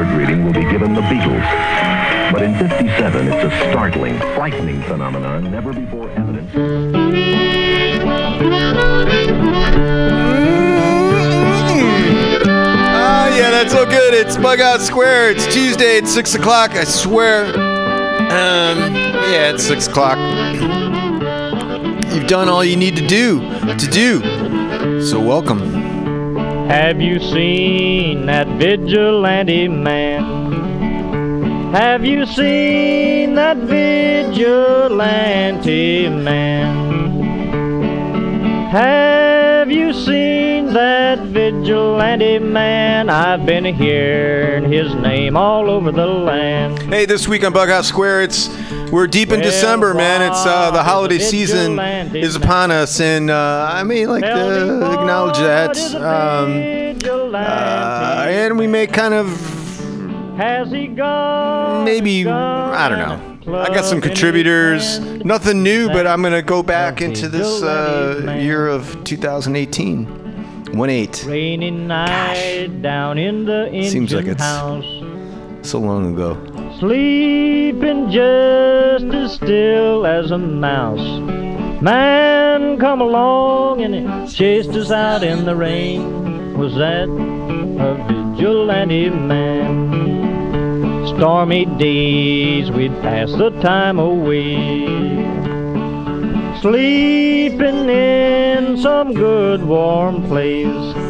color greeting will be given the Beatles. But in 57, it's a startling, frightening phenomenon never before evidenced. Ah, yeah, that's so good. It's Bughouse Square. It's Tuesday at 6 o'clock, I swear. Um, yeah, it's 6 o'clock. You've done all you need to do, to do. So welcome. Have you seen that vigilante man? Have you seen that vigilante man? Have you seen that vigilante man? I've been hearing his name all over the land. Hey, this week on Bughouse Square, it's we're deep in Well, December, man. It's uh, the holiday season is upon us, and uh, I mean, like to acknowledge that. what is a Um, uh, and we may kind of Has he gone? maybe I don't know. I got some club in his contributors. Nothing new, but I'm gonna go back into this uh, year of 2018. One eight. Rainy night down in the Seems like it's-. So long ago. Sleeping just as still as a mouse. Man come along and he chased us out in the rain. Was that a vigilante man? Stormy days we'd pass the time away. Sleeping in some good warm place.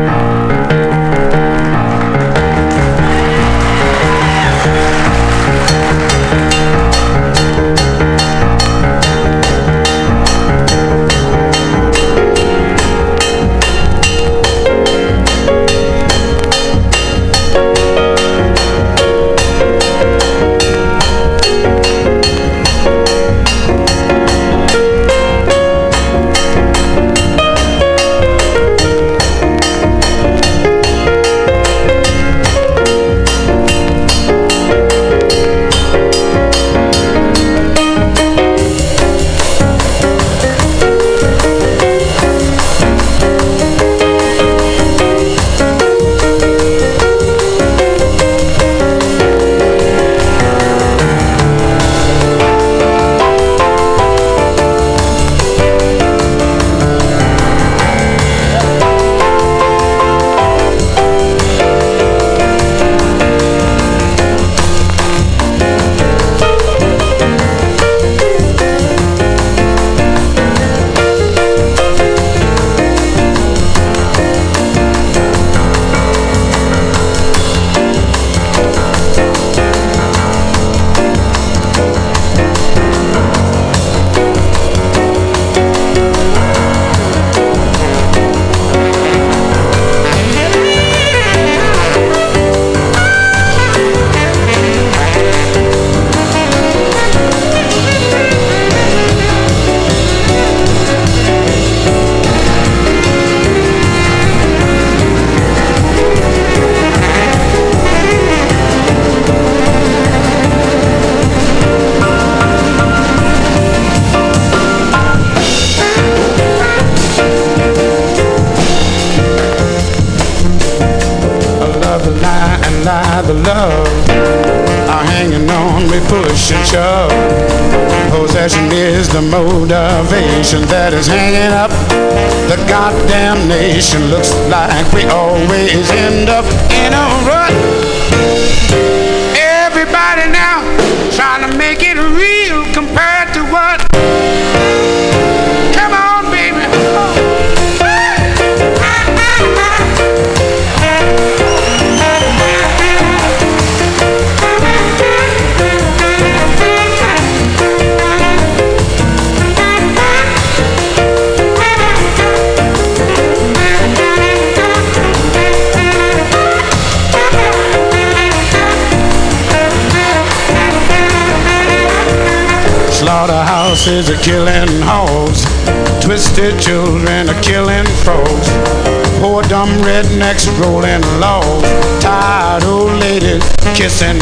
Slaughterhouses are killing hogs. Twisted children are killing frogs. Poor dumb rednecks rolling logs. Tired old ladies kissing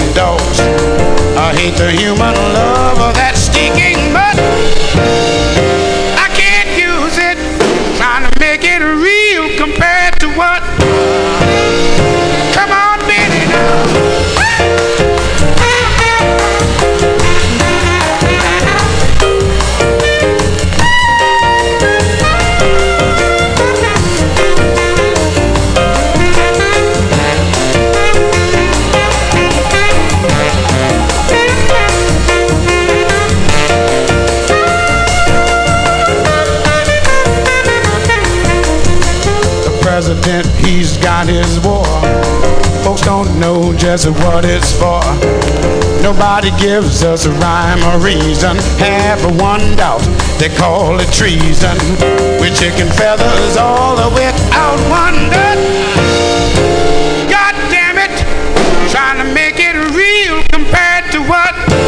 he's got his war. Folks don't know just what it's for. Nobody gives us a rhyme or reason. Have one doubt, they call it treason. We're chicken feathers all without wonder. God damn it, trying to make it real compared to what?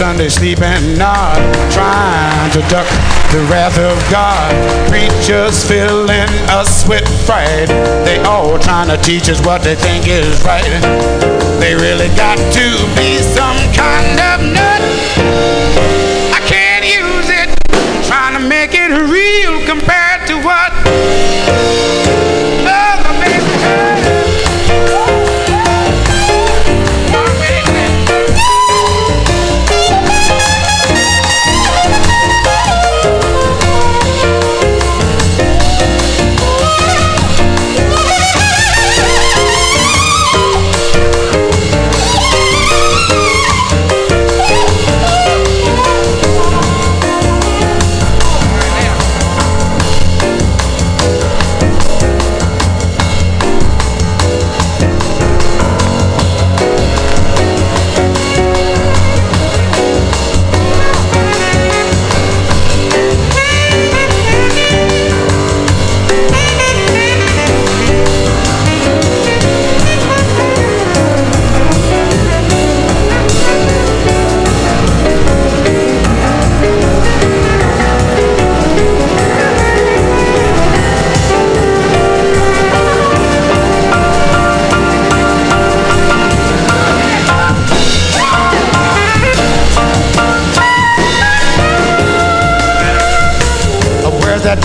On sleep and not trying to duck the wrath of God. Preachers filling us with fright. They all trying to teach us what they think is right. They really got to be some kind of nut. I can't use it. Trying to make it real compared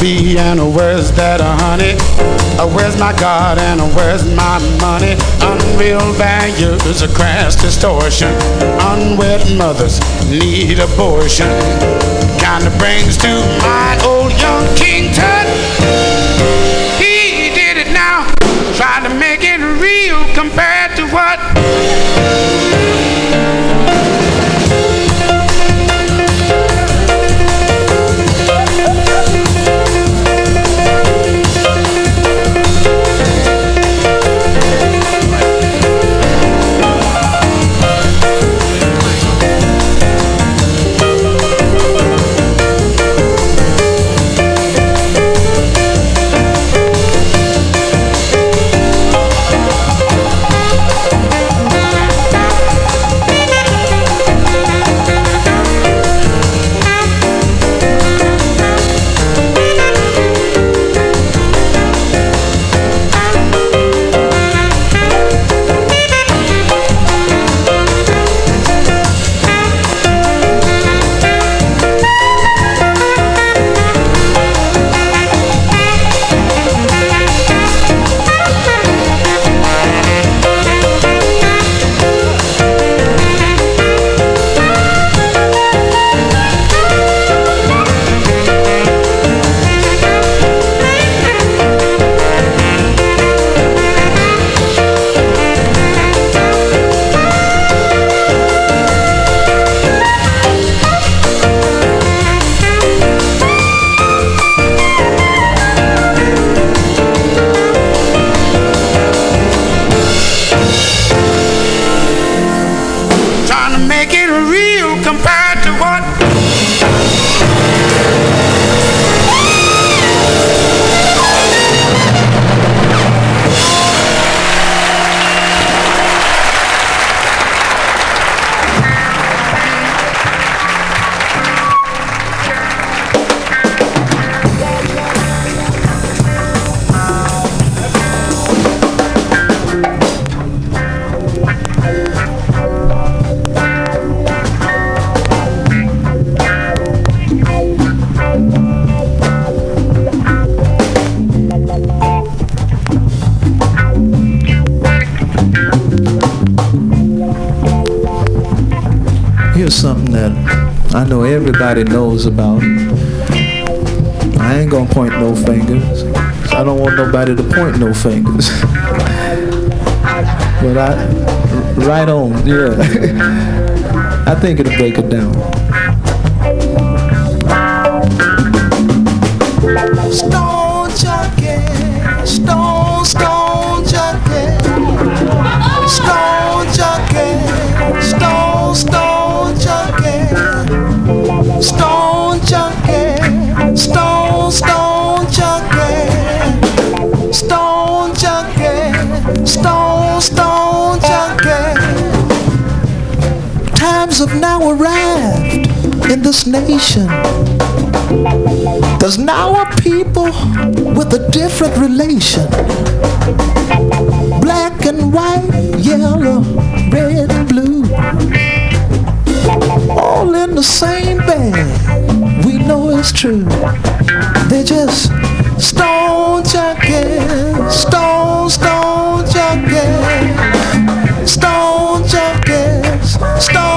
be and where's that honey? Uh, where's my God and where's my money? Unreal values, a crass distortion. Unwed mothers need abortion. Kinda brings to my old young King Tut. Everybody knows about. I ain't gonna point no fingers. I don't want nobody to point no fingers. but I, right on, yeah. I think it'll break it down. Stone this nation. There's now a people with a different relation. Black and white, yellow, red and blue. All in the same bag. We know it's true. They're just stone junkies, stone, stone junkies, stone junkies, stone, stone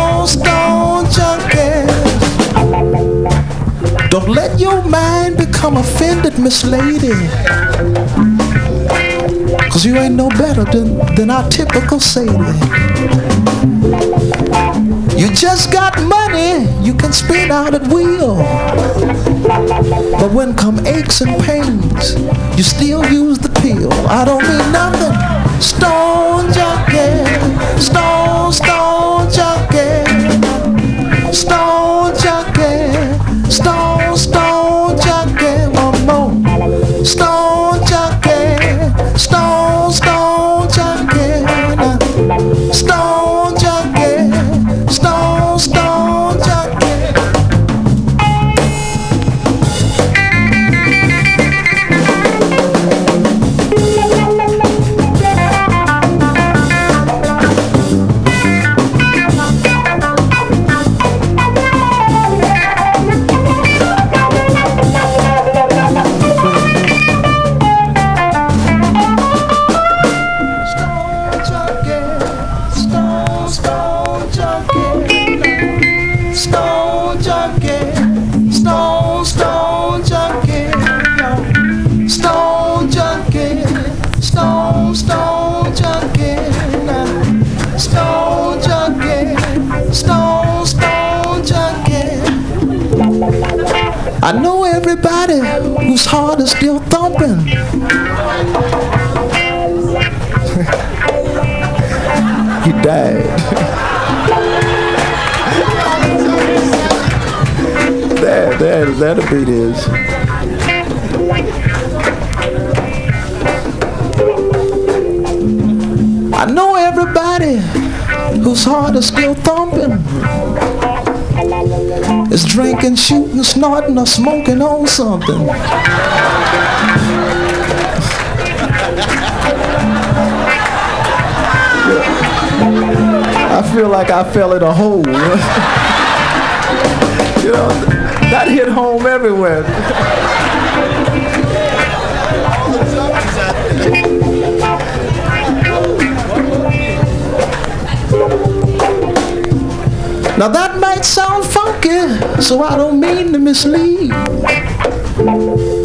Don't mind become offended, Miss Lady. Cause you ain't no better than, than our typical Sadie. You just got money you can spend out at will. But when come aches and pains, you still use the pill. I don't mean nothing. Stone whose heart is still thumping. He died. there, there, that'll be this. I know everybody whose heart is still thumping is drinking, shooting, snorting, or smoking on something. I feel like I fell in a hole. you know, that hit home everywhere. Now that might sound so I don't mean to mislead.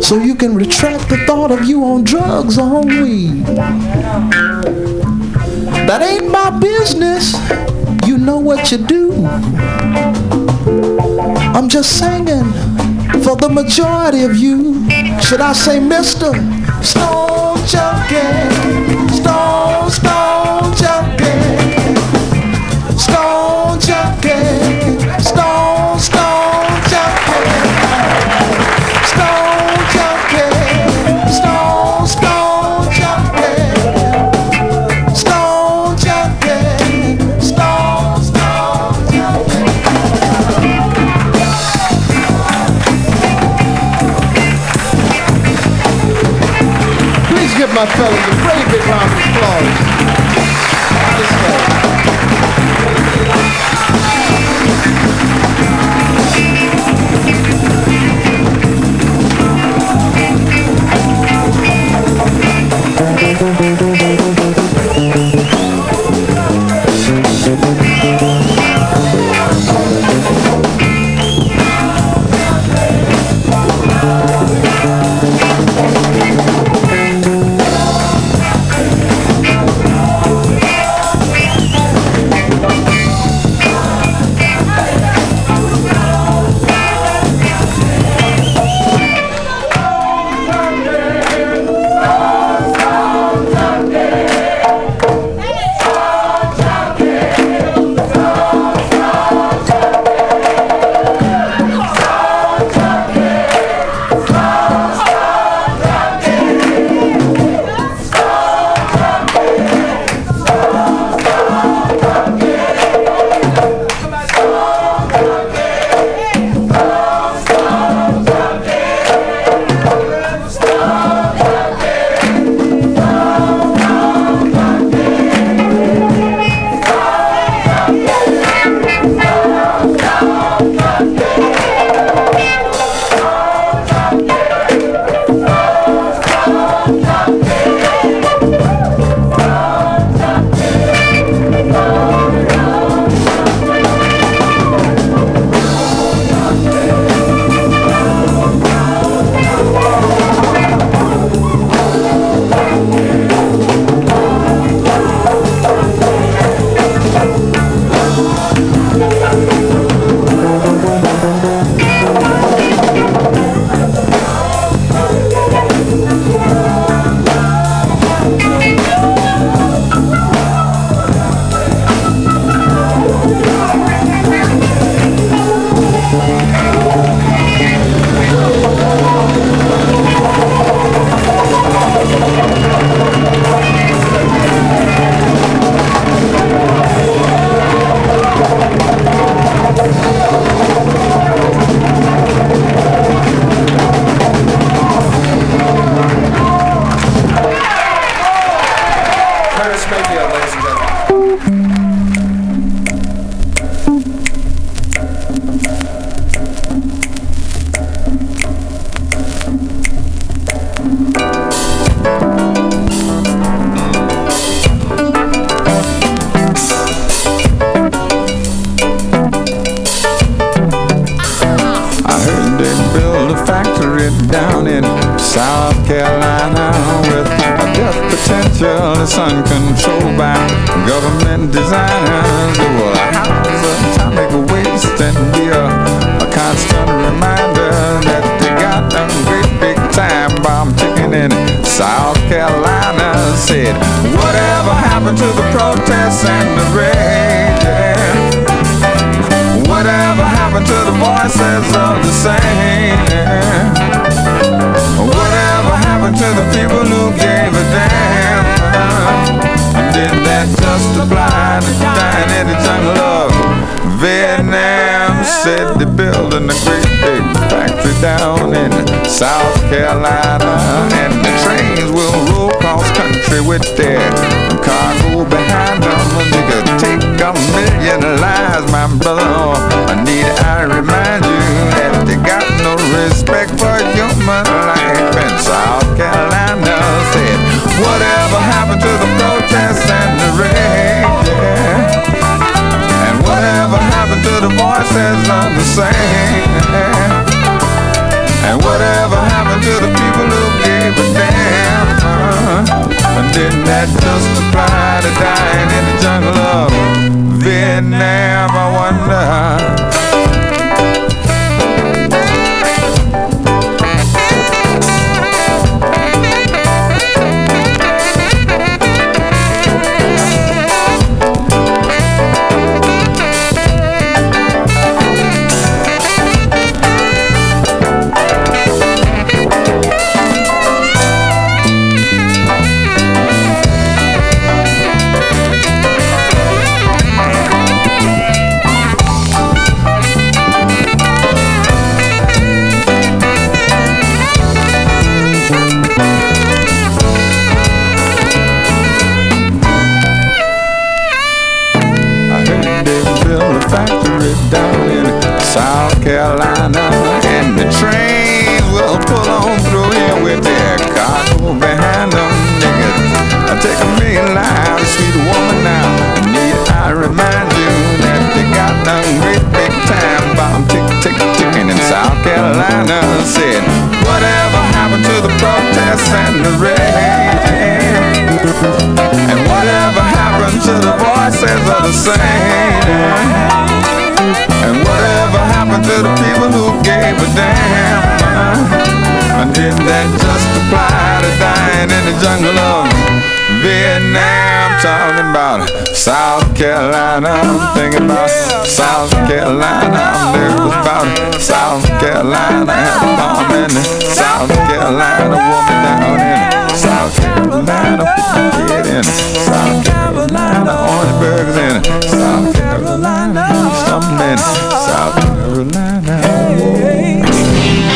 So you can retract the thought of you on drugs or on weed. That ain't my business. You know what you do. I'm just singing for the majority of you. Should I say Mr. Stone Junkie? Stone, Stone Give my fellas a very big round Carolina, I'm thinking about South Carolina, I'm nervous about it. South Carolina, had a bomb in it. South Carolina, woman down in it. South Carolina, get in it. South Carolina, orange burgers in it. South Carolina, something in it. South Carolina, whoa.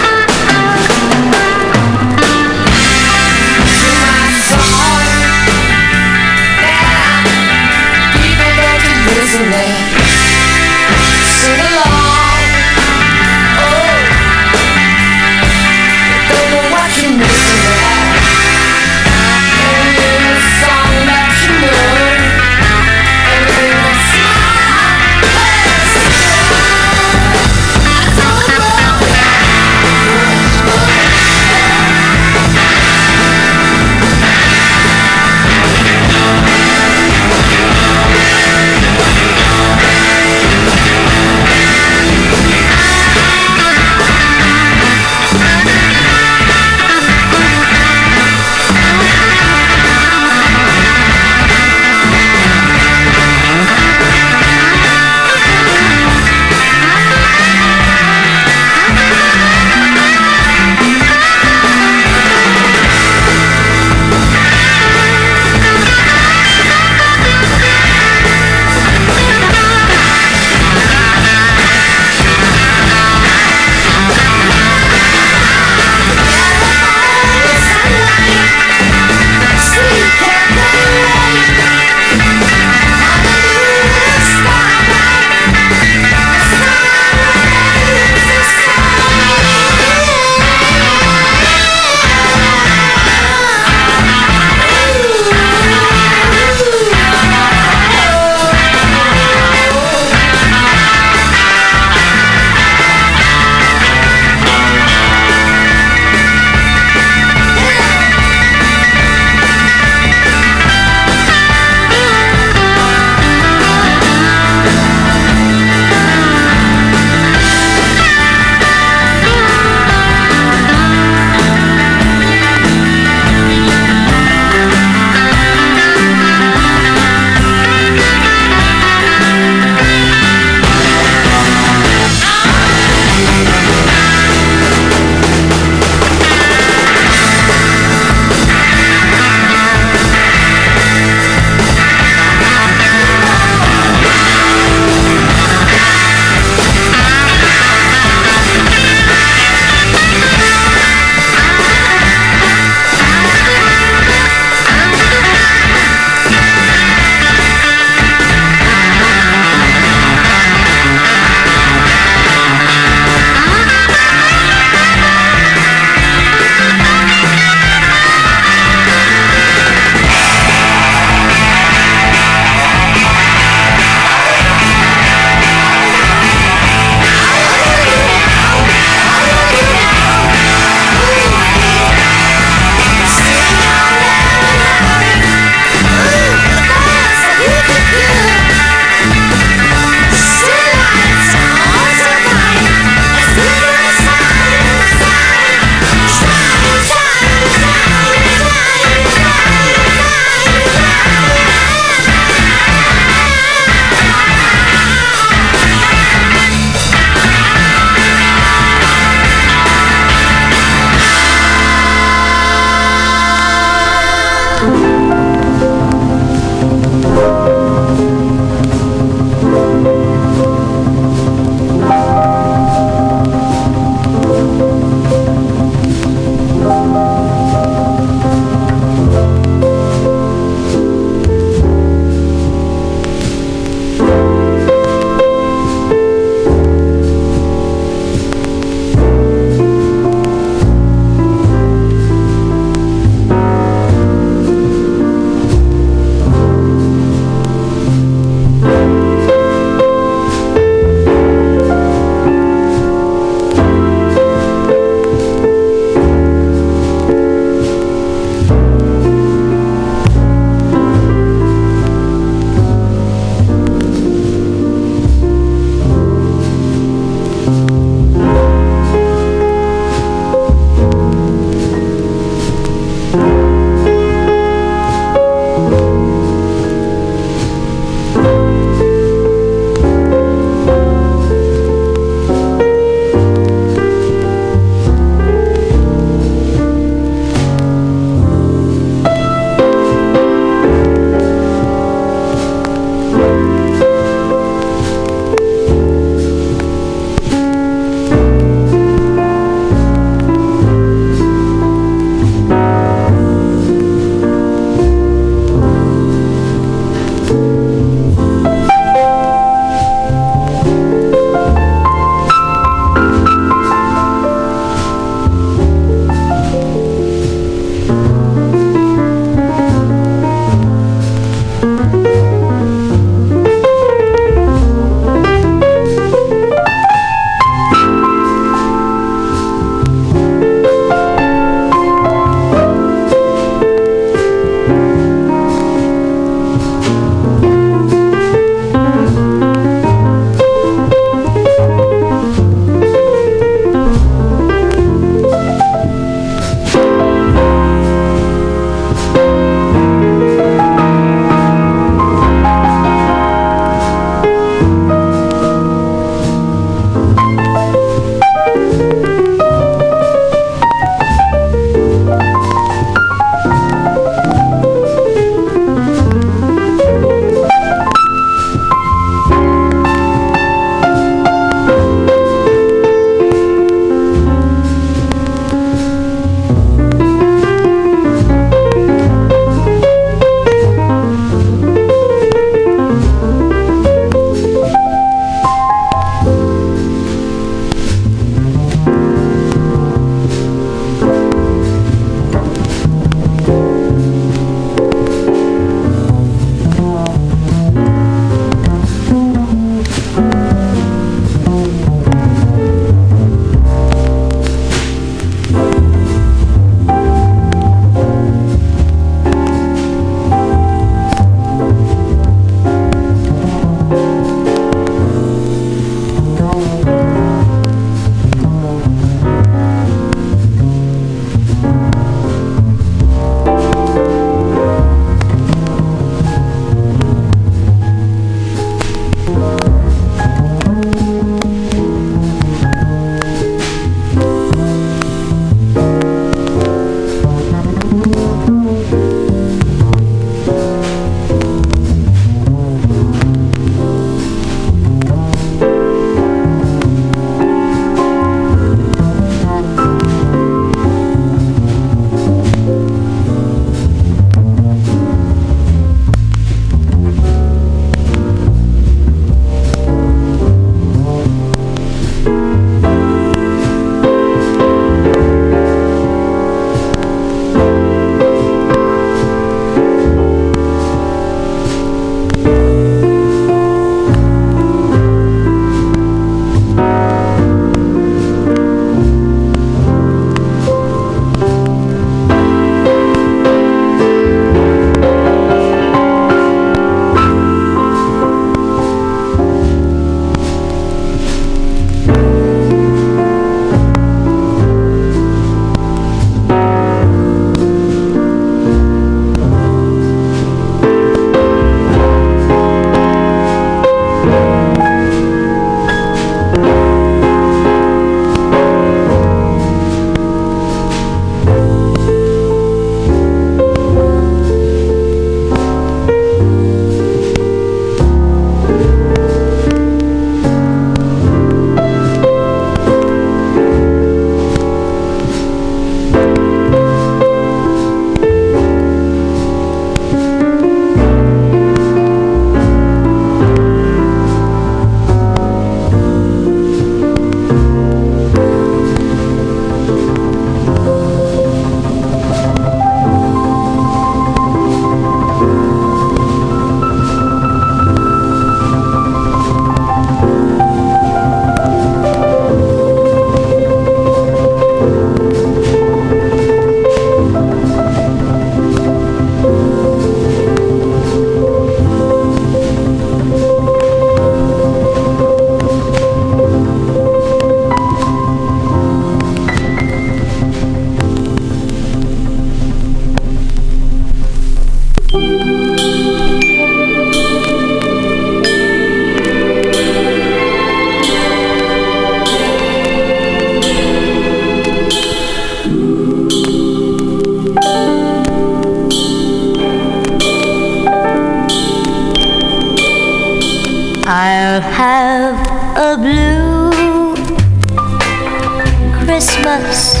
Christmas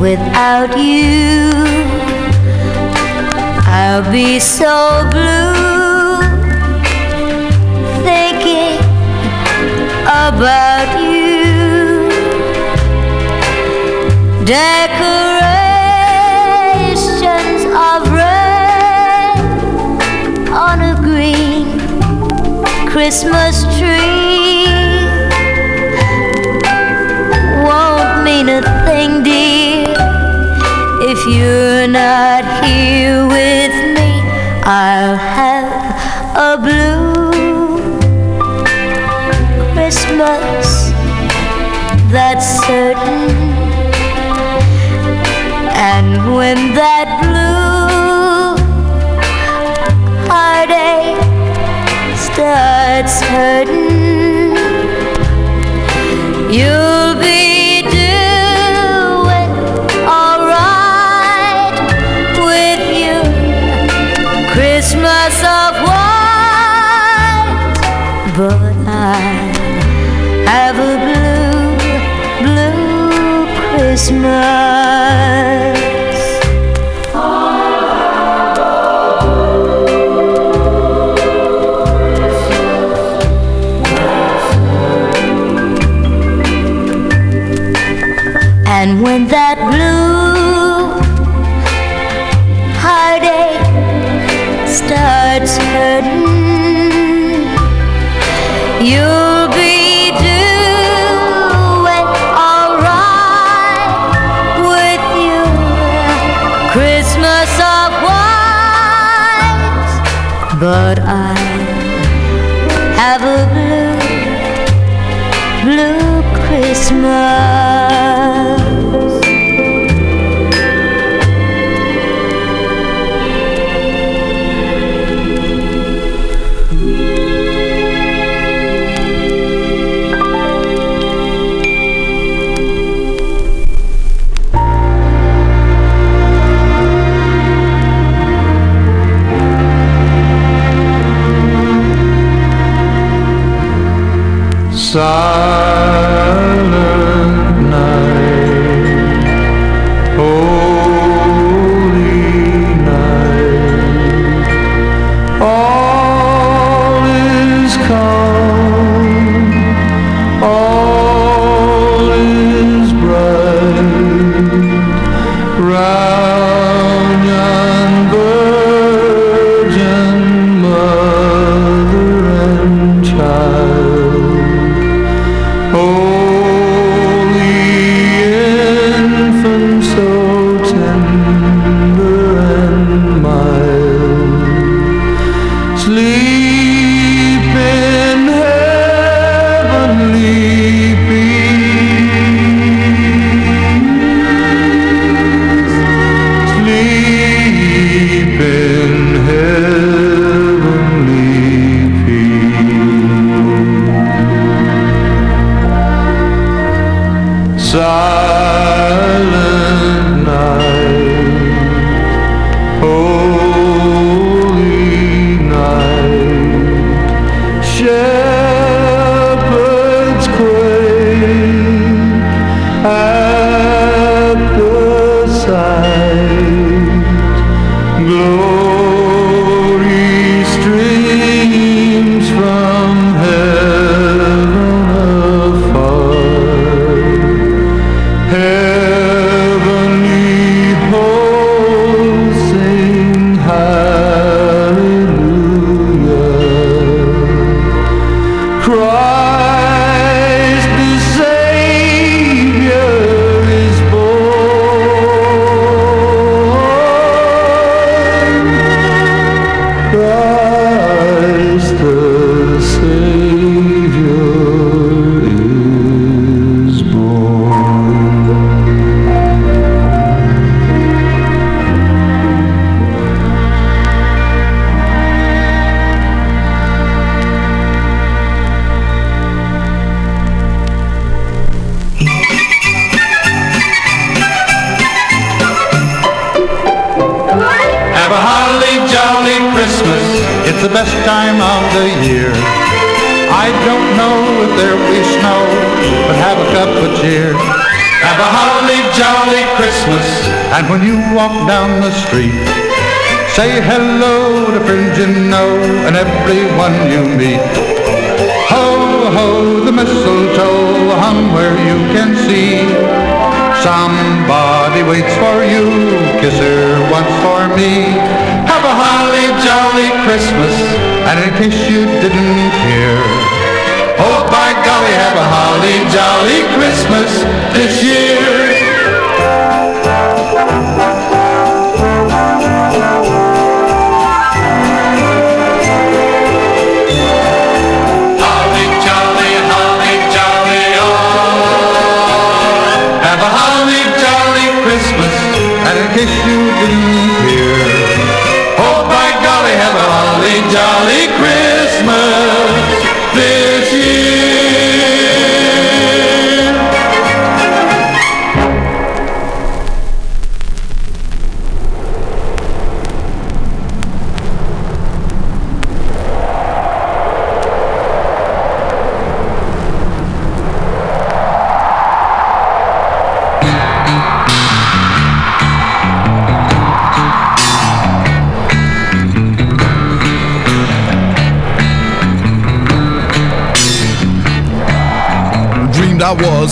without you. I'll be so blue thinking about you. Decorations of red on a green Christmas tree. mean a thing, dear. If you're not here with me, I'll have a blue Christmas. That's certain. And when that blue heartache starts hurting, you.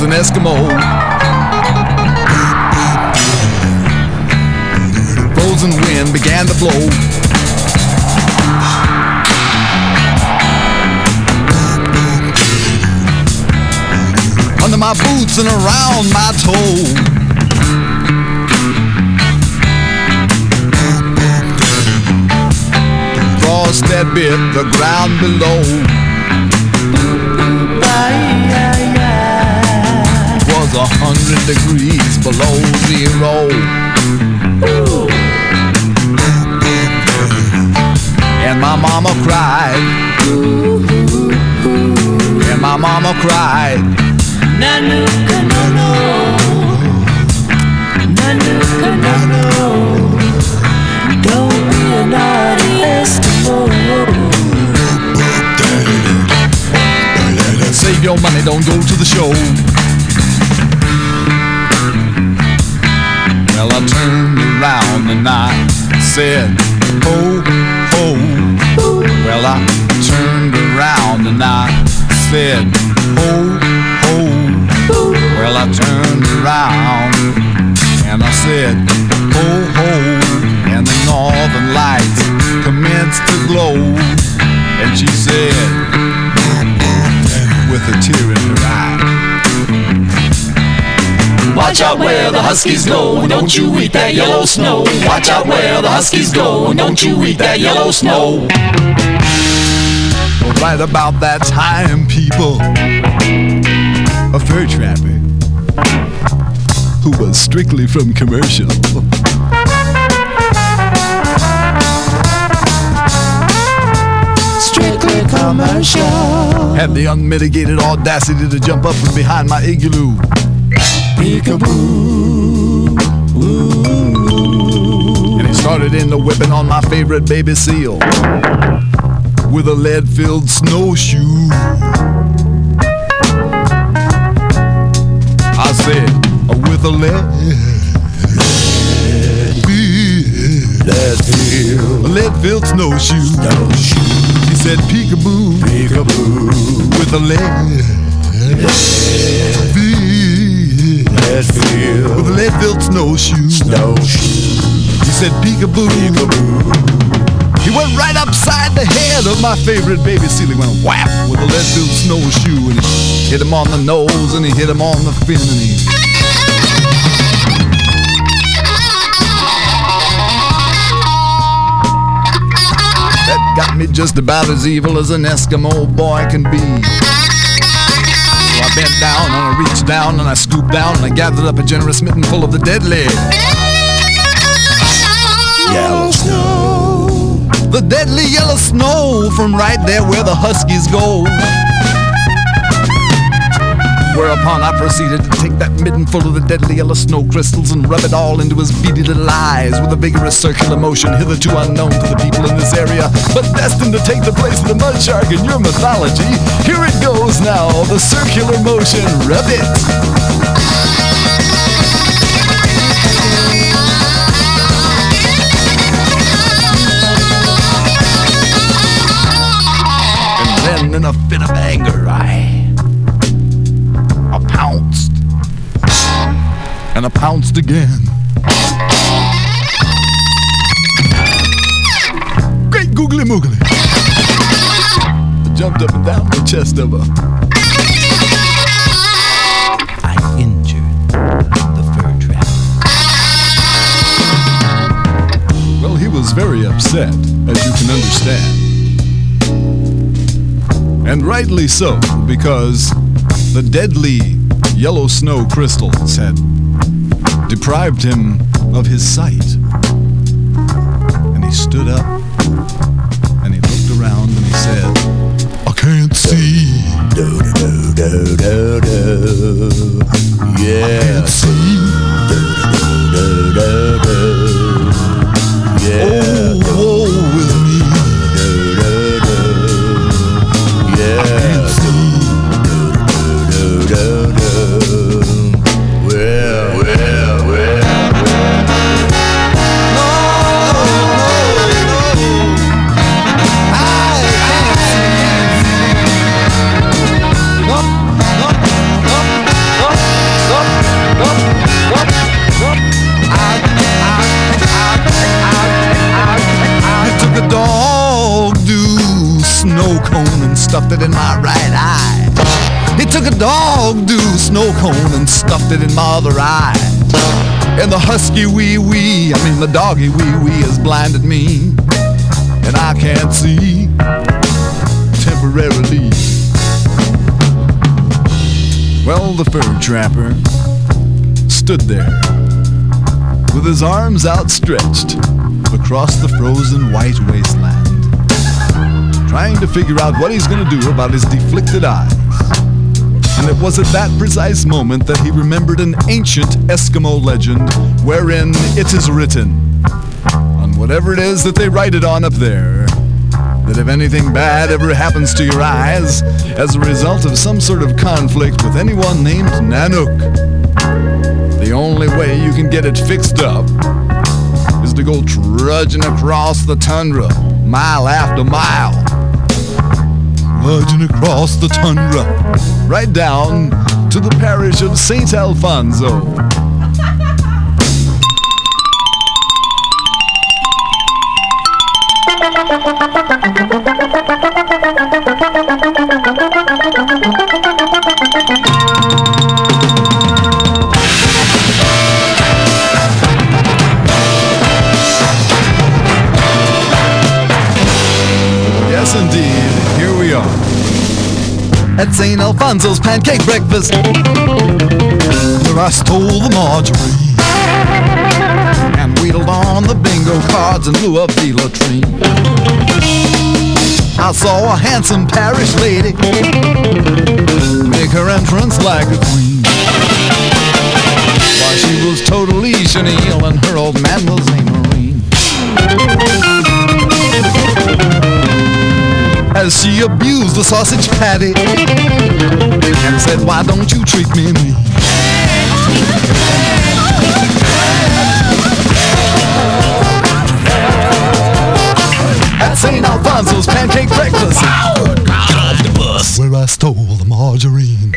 Was an Eskimo. Frozen wind began to blow. Under my boots and around my toe. Frost that bit the ground below. Your money, don't go to the show. Well, I turned around and I said, ho, ho. Well, I turned around and I said, ho, ho. Well, I turned around and I said, ho, ho. And the northern lights commenced to glow. And she said, with a tear in her eye. Watch out where the huskies go, don't you eat that yellow snow. Watch out where the huskies go, don't you eat that yellow snow. Right about that time, people, a fur trapper who was strictly from commercial. Strictly commercial. Had the unmitigated audacity to jump up from behind my igloo. Peekaboo. And he started in the whipping on my favorite baby seal with a lead filled snowshoe. I said, oh, with a lead. A lead filled snowshoe. Said, peekaboo. Peekaboo. With a lead. With a lead filled snowshoe. Snowshoe. He said, peekaboo. Peekaboo. He went right upside the head of my favorite baby seal. He went whap with a lead filled snowshoe and he hit him on the nose and he hit him on the fin and he. Got me just about as evil as an Eskimo boy can be. So I bent down and I reached down and I scooped down and I gathered up a generous mitten full of the deadly. Yellow snow. The deadly yellow snow from right there where the huskies go. Whereupon I proceeded to take that midden full of the deadly yellow snow crystals and rub it all into his beady little eyes with a vigorous circular motion hitherto unknown to the people in this area, but destined to take the place of the mud shark in your mythology. Here it goes now, the circular motion. Rub it. And I pounced again. Great googly moogly! I jumped up and down the chest of her. I injured the fur trap. Well, he was very upset, as you can understand. And rightly so, because the deadly yellow snow crystals had deprived him of his sight. And he stood up and he looked around and he said, I can't see. Do, do, do, do, do. Yeah. I can't see. Do, do, do, do, do. Yeah. Oh, other eye. And the husky wee wee, I mean the doggy wee wee has blinded me. And I can't see temporarily. Well, the fur trapper stood there with his arms outstretched across the frozen white wasteland, trying to figure out what he's going to do about his deflicted eyes. It was at that precise moment that he remembered an ancient Eskimo legend wherein it is written, on whatever it is that they write it on up there, that if anything bad ever happens to your eyes as a result of some sort of conflict with anyone named Nanook, the only way you can get it fixed up is to go trudging across the tundra, mile after mile. Trudging across the tundra, right down to the parish of St. Alfonzo. At St. Alfonzo's pancake breakfast, where I stole the margarine and wheedled on the bingo cards in lieu of the latrine. I saw a handsome parish lady make her entrance like a queen. While she was totally chenille and her old man was a marine. As she abused the sausage patty and said, Why don't you treat me mean? At St. Alfonzo's pancake breakfast, where I stole the margarine.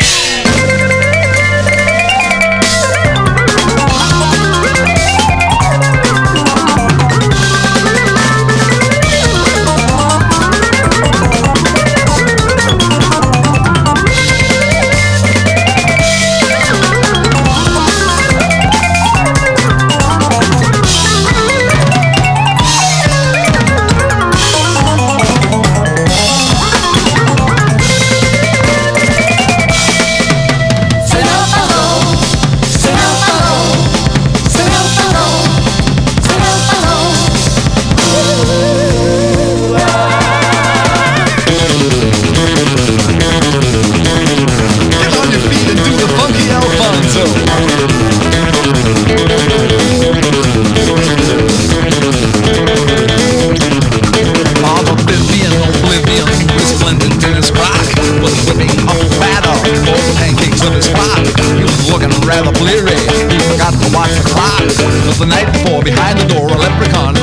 The night before, behind the door, a leprechaun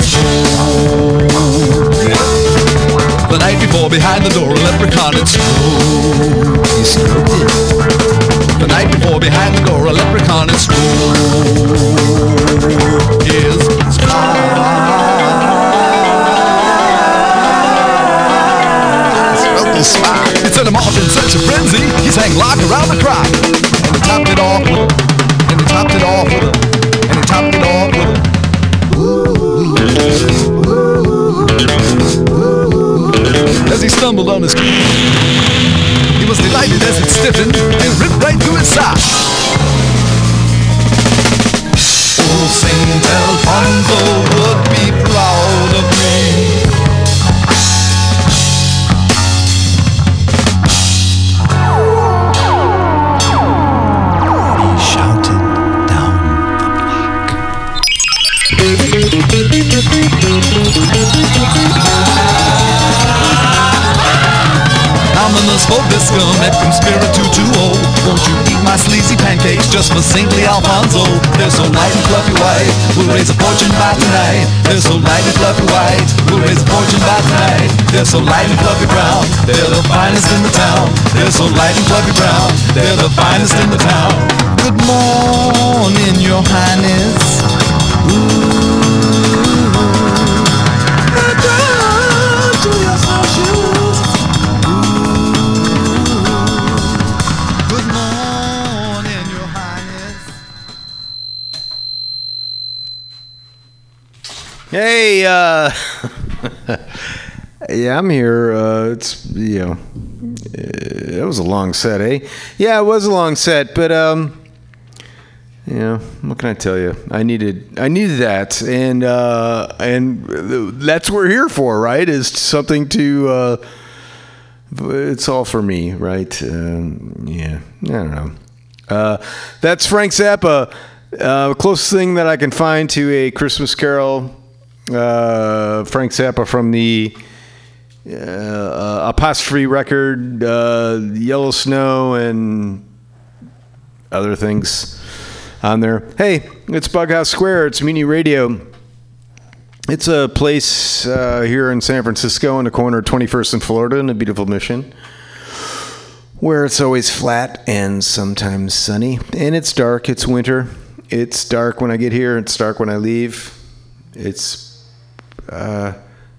The night before, behind the door, a leprechaun strode. He stroked it. The night before, behind the door, a leprechaun had strode. His Stroked his spine. It set him off in such a frenzy. He sang lock around the clock. And he topped it off with a, and he topped it off with a, and he topped it off As he stumbled on his he was delighted as it stiffened and ripped right through his side. Oh, Saint Alfonzo I'm in the spoke this scum at from Spiritu 2 Won't you eat my sleazy pancakes just for saintly Alfonzo? They're so light and fluffy white, we'll raise a fortune by tonight. They're so light and fluffy white, we'll raise a fortune by tonight. They're so light and fluffy brown, they're the finest in the town. They're so light and fluffy brown, they're the finest in the town. Good morning, your highness. Good Uh, yeah, I'm here. Uh, it's you know, that was a long set, eh? Yeah, it was a long set, but um, you know, what can I tell you? I needed, I needed that, and uh, and that's what we're here for, right? Is something to. Uh, it's all for me, right? Um, yeah, I don't know. Uh, that's Frank Zappa. Uh, closest thing that I can find to a Christmas Carol. Uh, Frank Zappa from the uh, uh, apostrophe record, uh, Yellow Snow, and other things on there. Hey, it's Bughouse Square. It's Mutiny Radio. It's a place uh, here in San Francisco on the corner of 21st and Florida in a beautiful mission where it's always flat and sometimes sunny. And it's dark. It's winter. It's dark when I get here. It's dark when I leave. It's uh,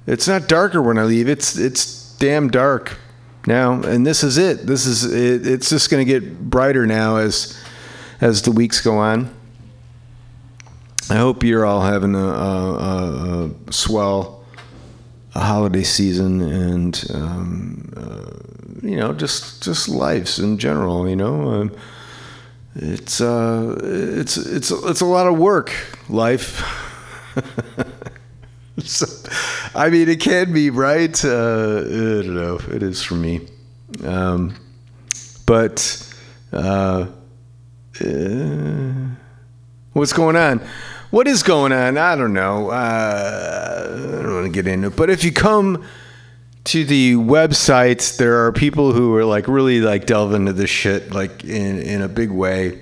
it's not darker when I leave. It's it's damn dark now. And this is it. This is it, it's just going to get brighter now as as the weeks go on. I hope you're all having a, a, a, swell a holiday season and um, uh, you know just just lives in general. You know, um, it's uh, it's it's it's a lot of work. Life. so, I mean, it can be right. Uh, I don't know. It is for me, um, but. Uh, uh, what's going on? What is going on? I don't know. Uh, I don't want to get into it. But if you come to the websites, there are people who are like really like delve into this shit like in in a big way,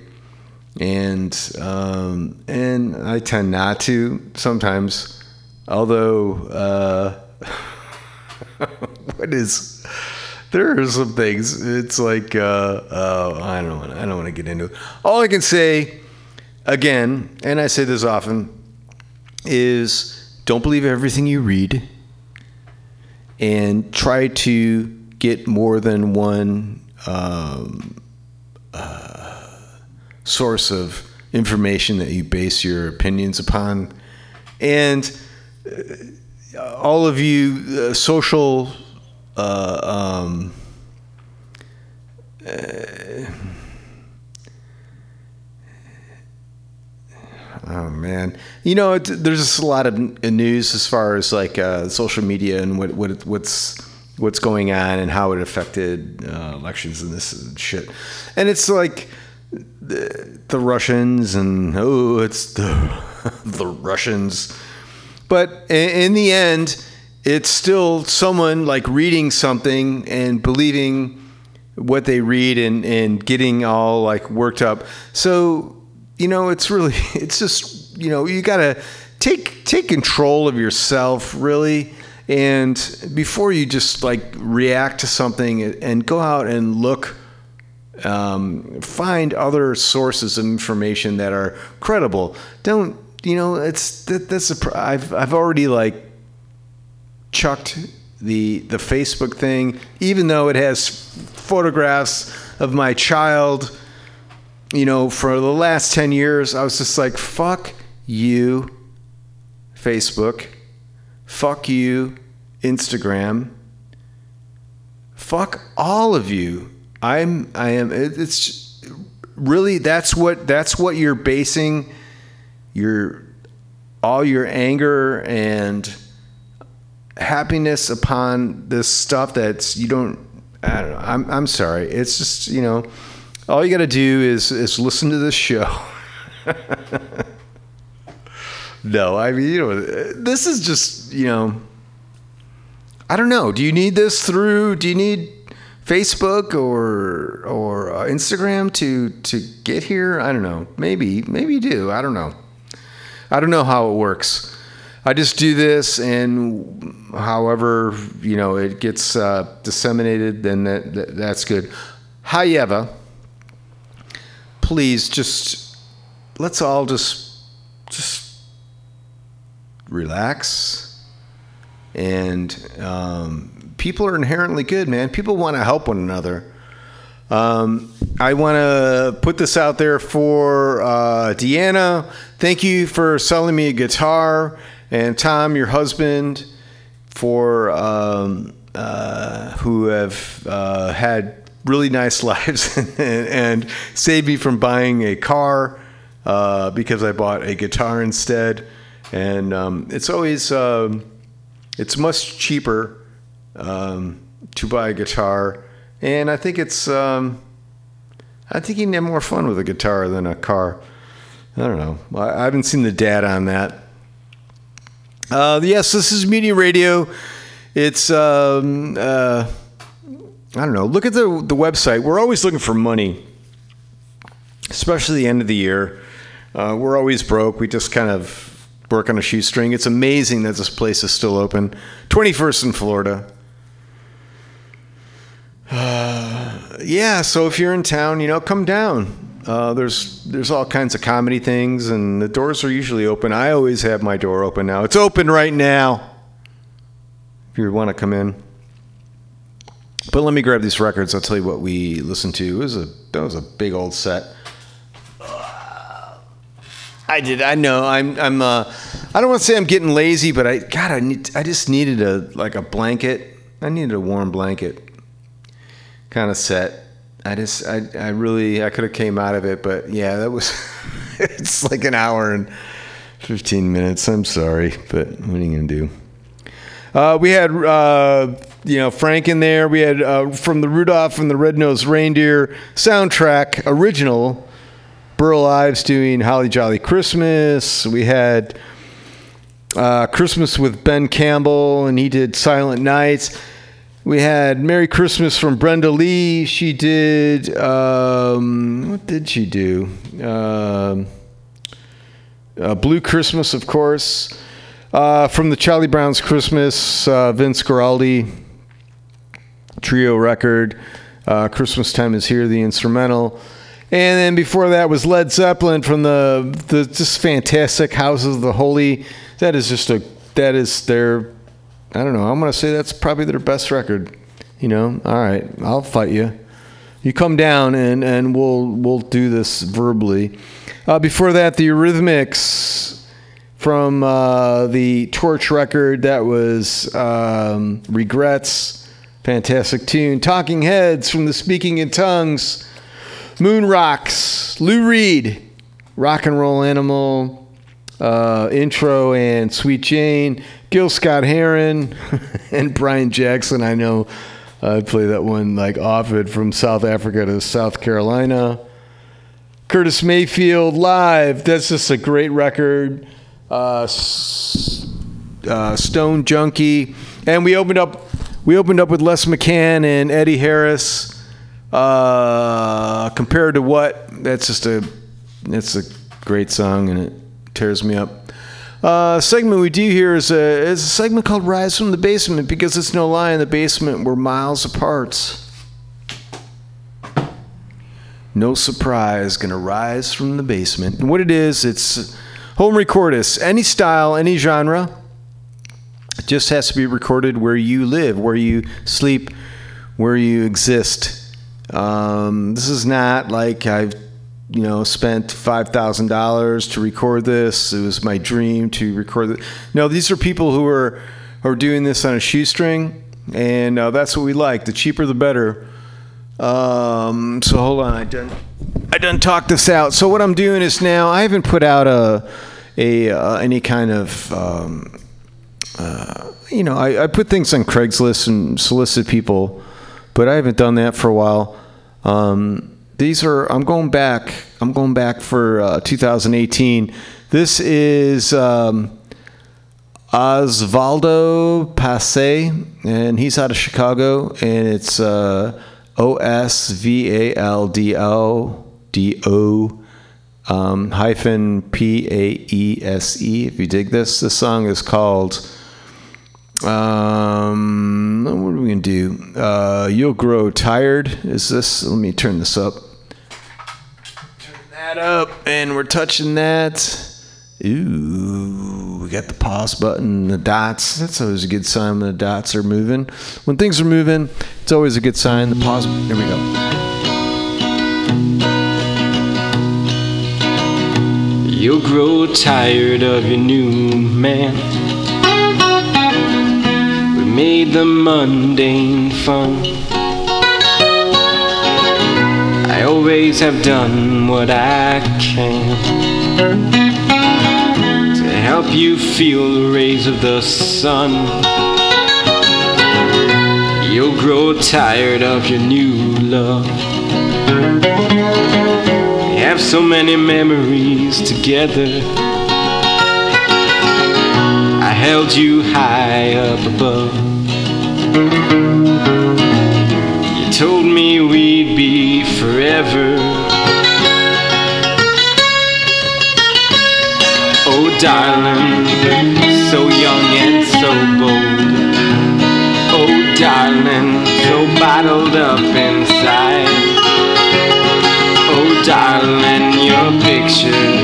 and um, and I tend not to sometimes. Although, uh, what is there are some things. It's like uh, uh, I don't want. I don't want to get into it. All I can say, again, and I say this often, is don't believe everything you read, and try to get more than one um, uh, source of information that you base your opinions upon, and all of you uh, social uh, um, uh, oh man, you know, it, there's just a lot of news as far as like uh, social media and what, what what's what's going on and how it affected uh, elections and this and shit, and it's like the, the Russians and oh, it's the the Russians, but in, the end it's still someone like reading something and believing what they read and and getting all like worked up. So you know, it's really it's just you know you gotta take take control of yourself really. And before you just like react to something and go out and look um, find other sources of information that are credible. Don't you know? It's that, that's a. I've I've already like chucked the the Facebook thing, even though it has photographs of my child. You know, for the last ten years, I was just like, "Fuck you, Facebook. Fuck you, Instagram. Fuck all of you." I'm I am it- it's really that's what that's what you're basing your all your anger and happiness upon this stuff that's you don't I don't know I'm I'm sorry it's just you know all you got to do is is listen to this show no I mean you know this is just you know I don't know do you need this through do you need Facebook or or uh, Instagram to to get here? I don't know. Maybe maybe you do. I don't know. I don't know how it works. I just do this, and however you know it gets uh, disseminated, then that, that that's good. However, please just let's all just just relax and um, people are inherently good, man. People want to help one another. Um, I want to put this out there for uh, Deanna. Thank you for selling me a guitar, and Tom, your husband, for um, uh, who have uh, had really nice lives and, and saved me from buying a car uh, because I bought a guitar instead. And um, it's always um, it's much cheaper um, to buy a guitar, and I think it's um, I think you can have more fun with a guitar than a car. I don't know. I, I haven't seen the data on that. Uh, yes, this is Mutiny Radio. It's um, uh, I don't know. Look at the the website. We're always looking for money, especially the end of the year. Uh, we're always broke. We just kind of work on a shoestring. It's amazing that this place is still open. 21st in Florida. Uh, yeah, so if you're in town, you know, come down. Uh, there's there's all kinds of comedy things, and the doors are usually open. I always have my door open now. It's open right now. If you want to come in. But let me grab these records. I'll tell you what we listened to. It was a that was a big old set. I did. I know. I'm. I'm. Uh, I don't want to say I'm getting lazy, but I. God, I need. I just needed a like a blanket. I needed a warm blanket. Kind of set. I just. I. I really. I could have came out of it, but yeah, that was. it's like an hour and fifteen minutes. I'm sorry, but what are you gonna do? Uh, we had. Uh, you know Frank in there. We had uh, from the Rudolph and the Red-Nosed Reindeer soundtrack original. Burl Ives doing Holly Jolly Christmas. We had uh, Christmas with Glen Campbell, and he did Silent Nights. We had Merry Christmas from Brenda Lee. She did, um, what did she do? Um uh, Blue Christmas, of course. Uh, from the Charlie Brown's Christmas, uh, Vince Guaraldi trio record. Uh, Christmas Time is Here, the instrumental. And then before that was Led Zeppelin from the the just fantastic Houses of the Holy. That is just a that is their I don't know. I'm gonna say that's probably their best record. You know, all right, I'll fight you. You come down and and we'll we'll do this verbally. Uh, before that, the Eurythmics from uh, the Touch record. That was um, Regrets, fantastic tune. Talking Heads from the Speaking in Tongues. Moon Rocks, Lou Reed, Rock and Roll Animal, uh, Intro, and Sweet Jane, Gil Scott Heron, and Brian Jackson. I know I play that one like often from South Africa to South Carolina. Curtis Mayfield live. That's just a great record. Uh, uh, Stone Junkie, and we opened up. We opened up with Les McCann and Eddie Harris Uh, compared to what? That's just a that's a great song and it tears me up. Uh, segment we do here is a, is a segment called Rise from the Basement because it's no lie in the basement we're miles apart. No surprise, gonna rise from the basement. And what it is, it's home recordus, any style, any genre. It just has to be recorded where you live, where you sleep, where you exist. Um, this is not like I've, you know, spent five thousand dollars to record this. It was my dream to record it. No, these are people who are who are doing this on a shoestring, and uh, that's what we like. The cheaper, the better. Um, so hold on, I done I done talked this out. So what I'm doing is now I haven't put out a a uh, any kind of um, uh, you know I, I put things on Craigslist and solicit people, but I haven't done that for a while. Um, these are I'm going back. I'm going back for uh, 2018. This is. Um, Osvaldo Paese, and he's out of Chicago, and it's uh, O S V A L D O D O um, hyphen P A E S E. If you dig this, this song is called. Um, what are we gonna do? Uh, You'll grow tired. Is this? Let me turn this up. That up, and we're touching that. Ooh, we got the pause button, the dots. That's always a good sign when the dots are moving. When things are moving, it's always a good sign. The pause. There we go. You'll grow tired of your new man. We made the mundane fun. I always have done what I can to help you feel the rays of the sun. You'll grow tired of your new love. We have so many memories together. I held you high up above. Told me we'd be forever. Oh, darling, so young and so bold. Oh, darling, so bottled up inside. Oh, darling, your picture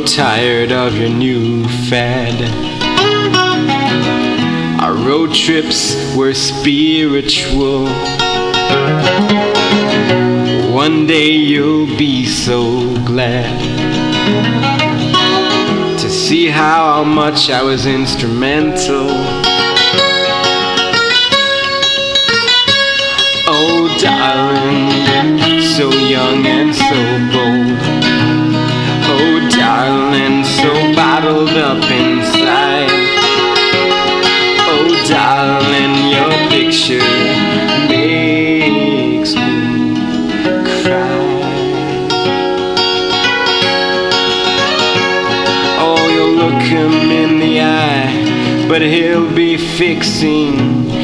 Tired of your new fad. Our road trips were spiritual. One day you'll be so glad to see how much I was instrumental. Oh, darling, so young and so bold. Oh, darling, so bottled up inside. Oh, darling, your picture makes me cry. Oh, you'll look him in the eye, but he'll be fixing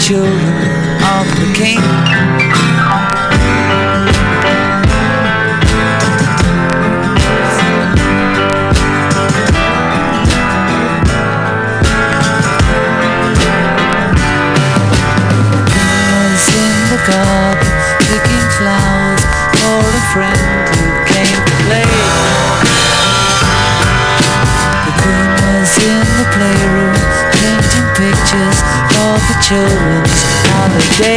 children of the king. The Queen was in the garden picking flowers for a friend who came. The queen was in the playroom painting pictures for the children's holiday.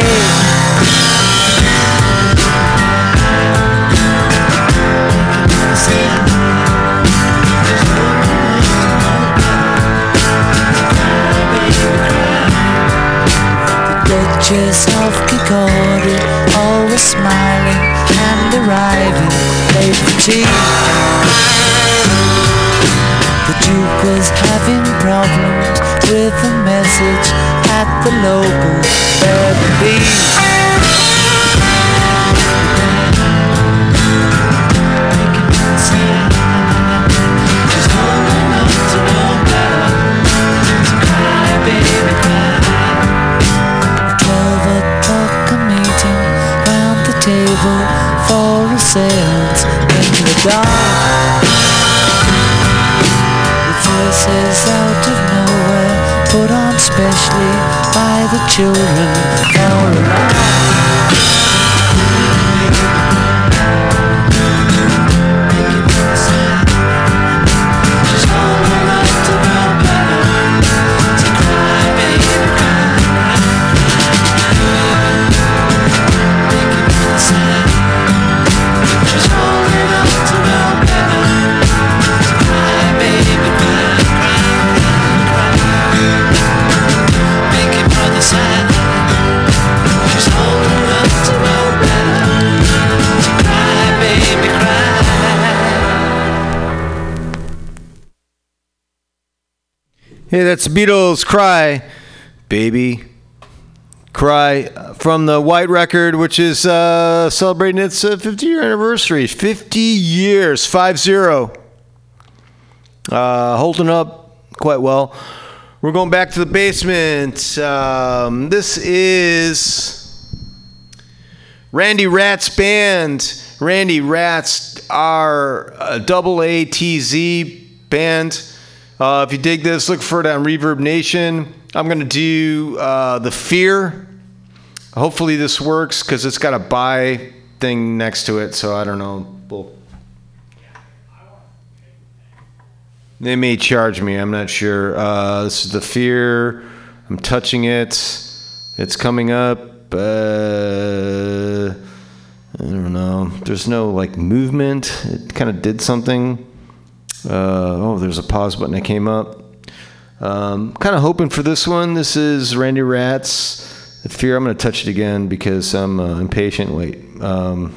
Duchess of Kirkcaldy, always smiling and arriving late for tea. The Duke was having problems with a message at the the table for a in the dark. The voices out of the children. for a Hey, that's Beatles Cry, Baby. Cry uh, from the White Record, which is uh, celebrating its uh, 50 year anniversary. 50 years, 5 0. Uh, holding up quite well. We're going back to the basement. Um, this is Randy Rat's band. Randy Rats are a double A T Z band. Uh, if you dig this, look for it on Reverb Nation. I'm going to do uh, The Fear. Hopefully, this works because it's got a buy thing next to it. So I don't know. We'll, they may charge me. I'm not sure. Uh, this is The Fear. I'm touching it. It's coming up. Uh, I don't know. There's no like movement. It kind of did something. Uh, oh, there's a pause button that came up. Um, kind of hoping for this one. This is Randy Rats. Fear. I'm going to touch it again because I'm uh, impatient. Wait. Um,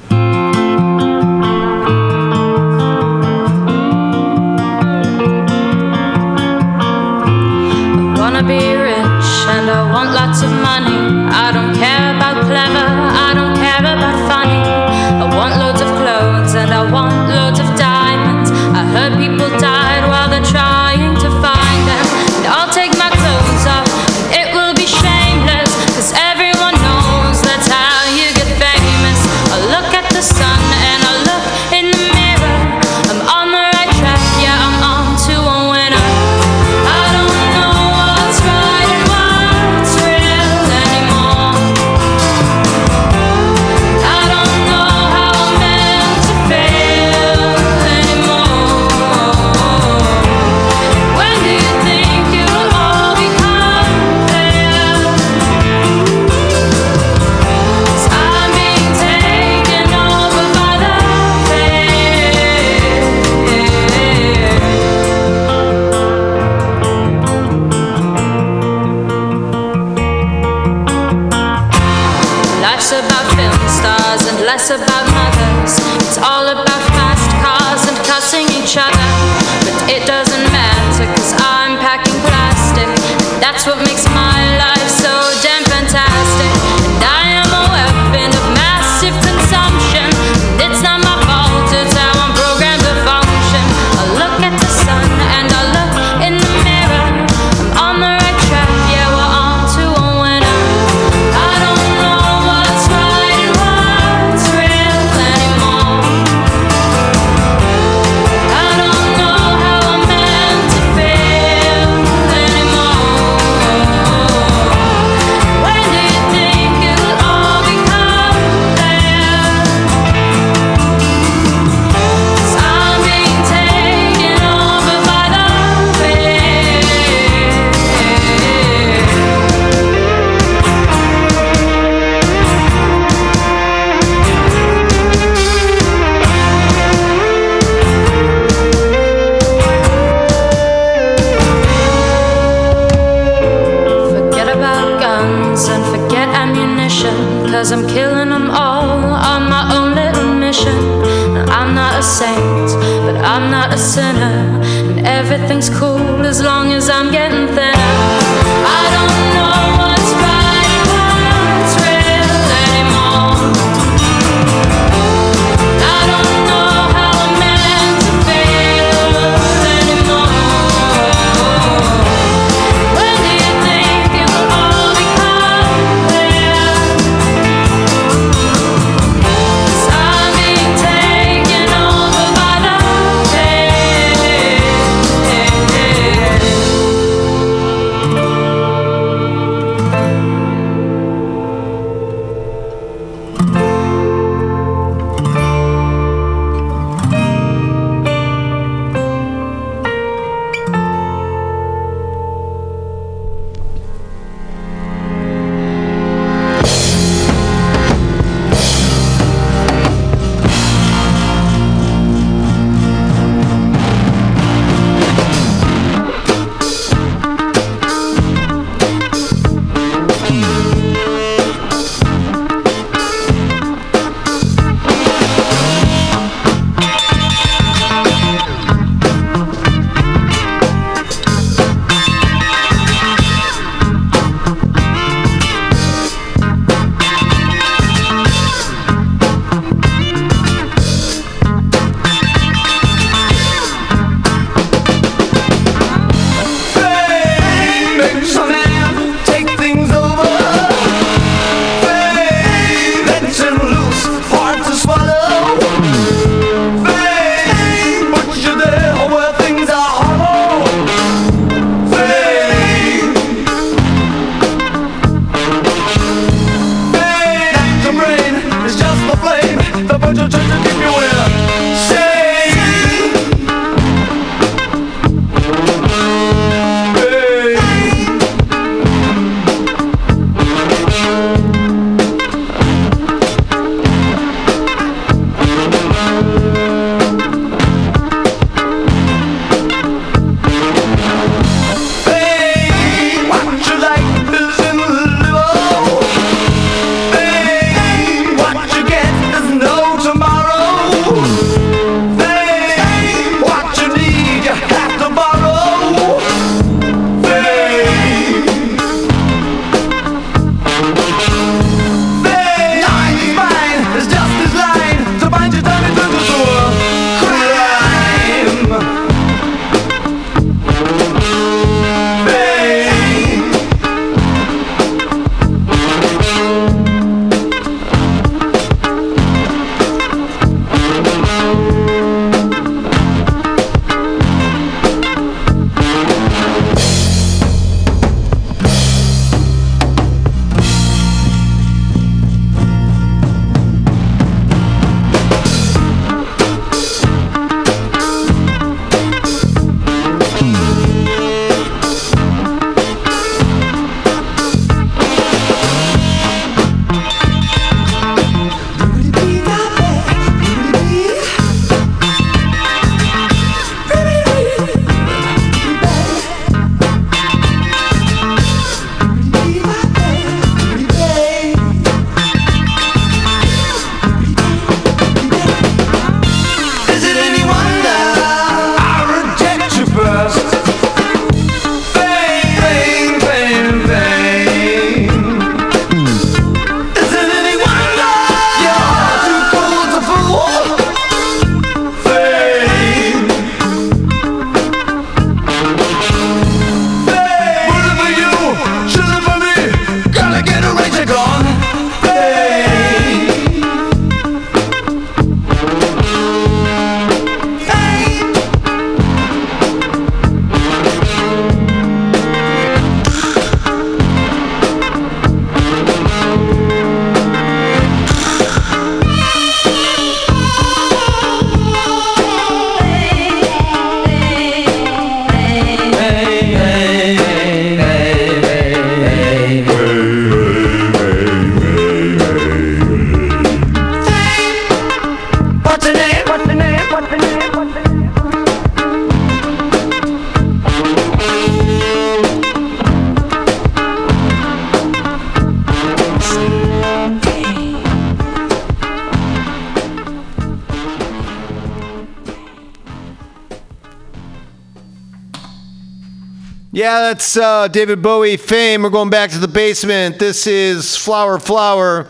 that's uh, David Bowie fame. We're going back to the basement. This is Flower Flower.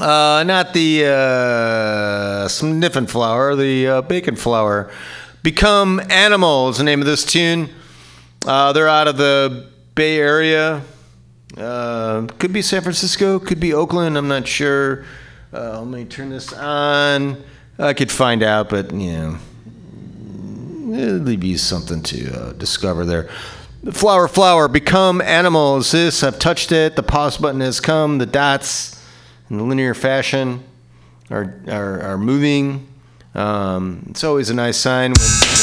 Uh, not the uh, sniffing flower, the uh, bacon flower. Become Animal is the name of this tune. Uh, they're out of the Bay Area. Uh, could be San Francisco, could be Oakland. I'm not sure. Uh, let me turn this on. I could find out, but you know, it'll be something to discover there. Flower, flower, become animals. This I've touched it. The pause button has come. The dots in the linear fashion are are, are moving. Um, it's always a nice sign when.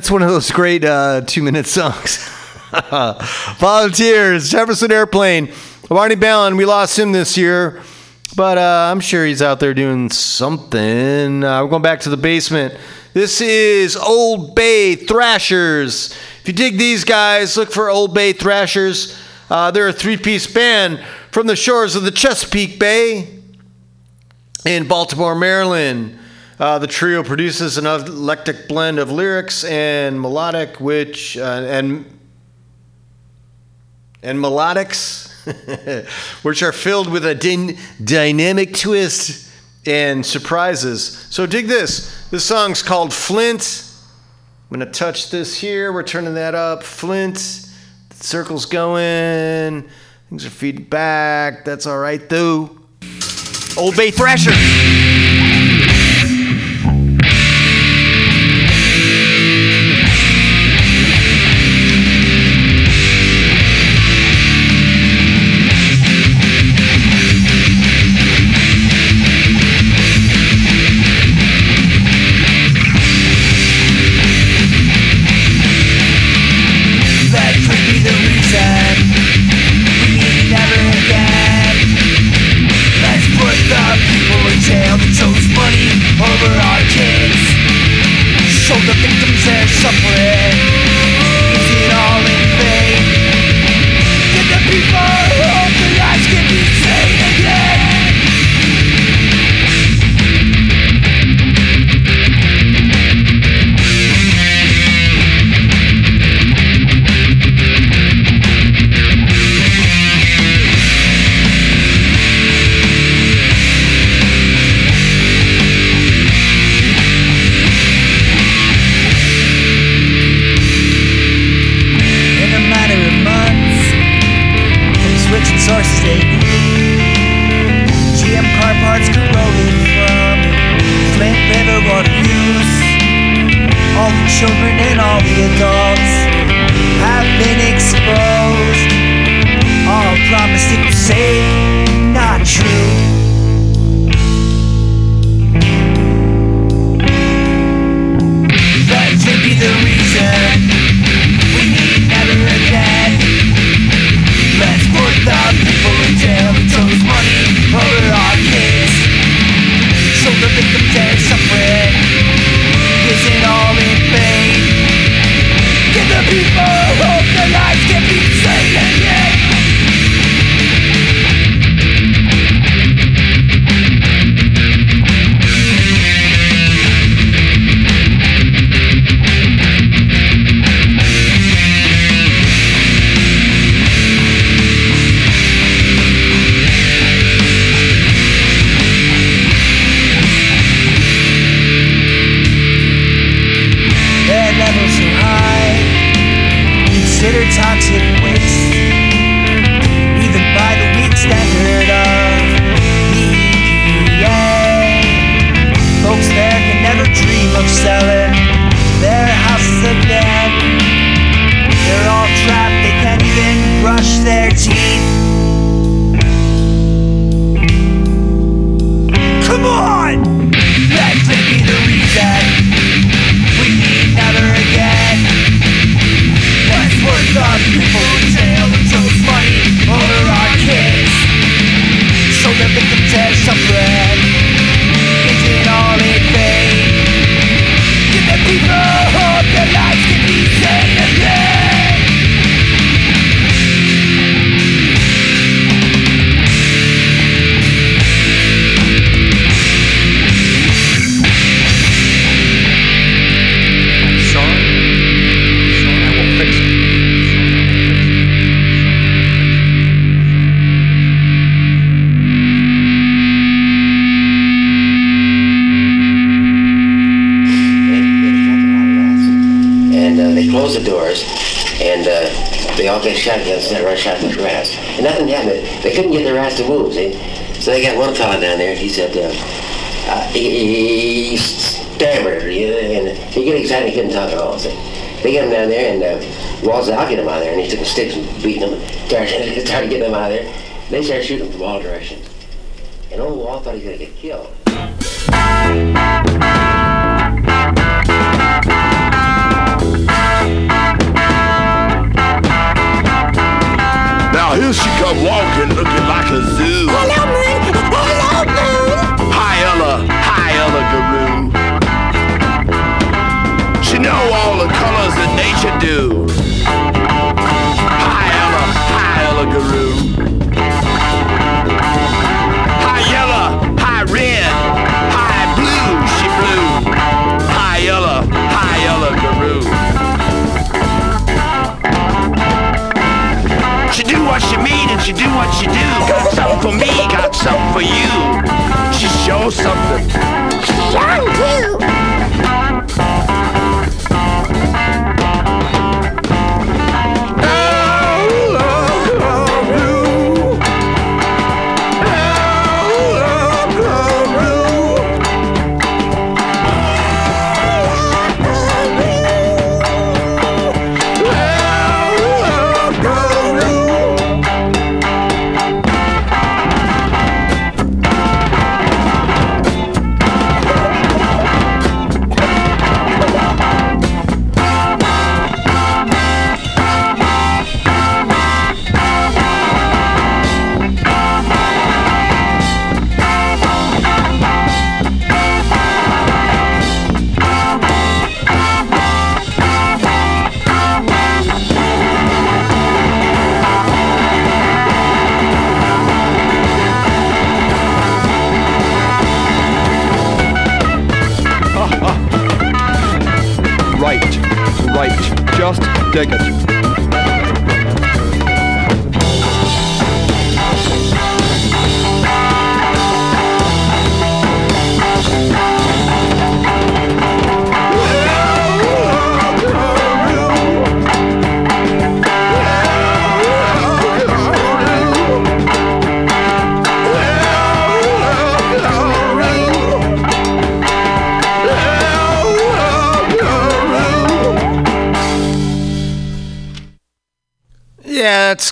That's one of those great uh, two minute songs. Volunteers, Jefferson Airplane. Marty Balin, we lost him this year, but uh, I'm sure he's out there doing something. Uh, we're going back to the basement. This is Old Bay Thrashers. If you dig these guys, look for Old Bay Thrashers. Uh, they're a three piece band from the shores of the Chesapeake Bay in Baltimore, Maryland. Uh, the trio produces an eclectic blend of lyrics and melodic, which uh, and and melodics, which are filled with a din- dynamic twist and surprises. So dig this. This song's called Flint. I'm gonna touch this here. We're turning that up. Flint. The circle's going. Things are feeding back. That's all right though. Old Bay Thrasher. GM car parts from Flint River water use. All the children and all the adults Wall said, I'll get him out of there. And he took the sticks and beat them, started, started getting them out of there. They started shooting from all directions. And old Wall thought he was going to get killed. For me, got something for you. She shows something. Young too.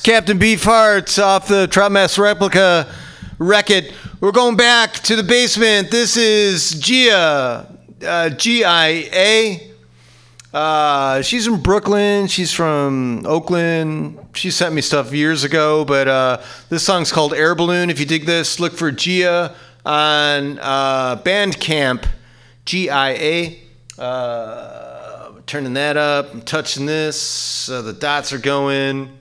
Captain Beefheart off the Trout Mask Replica Wreck-It. We're going back to the basement. This is Gia, uh, G-I-A. Uh, she's from Brooklyn. She's from Oakland. She sent me stuff years ago, but uh, this song's called Air Balloon. If you dig this, look for Gia on uh, Bandcamp, G-I-A. Uh, turning that up. I'm touching this. Uh, the dots are going.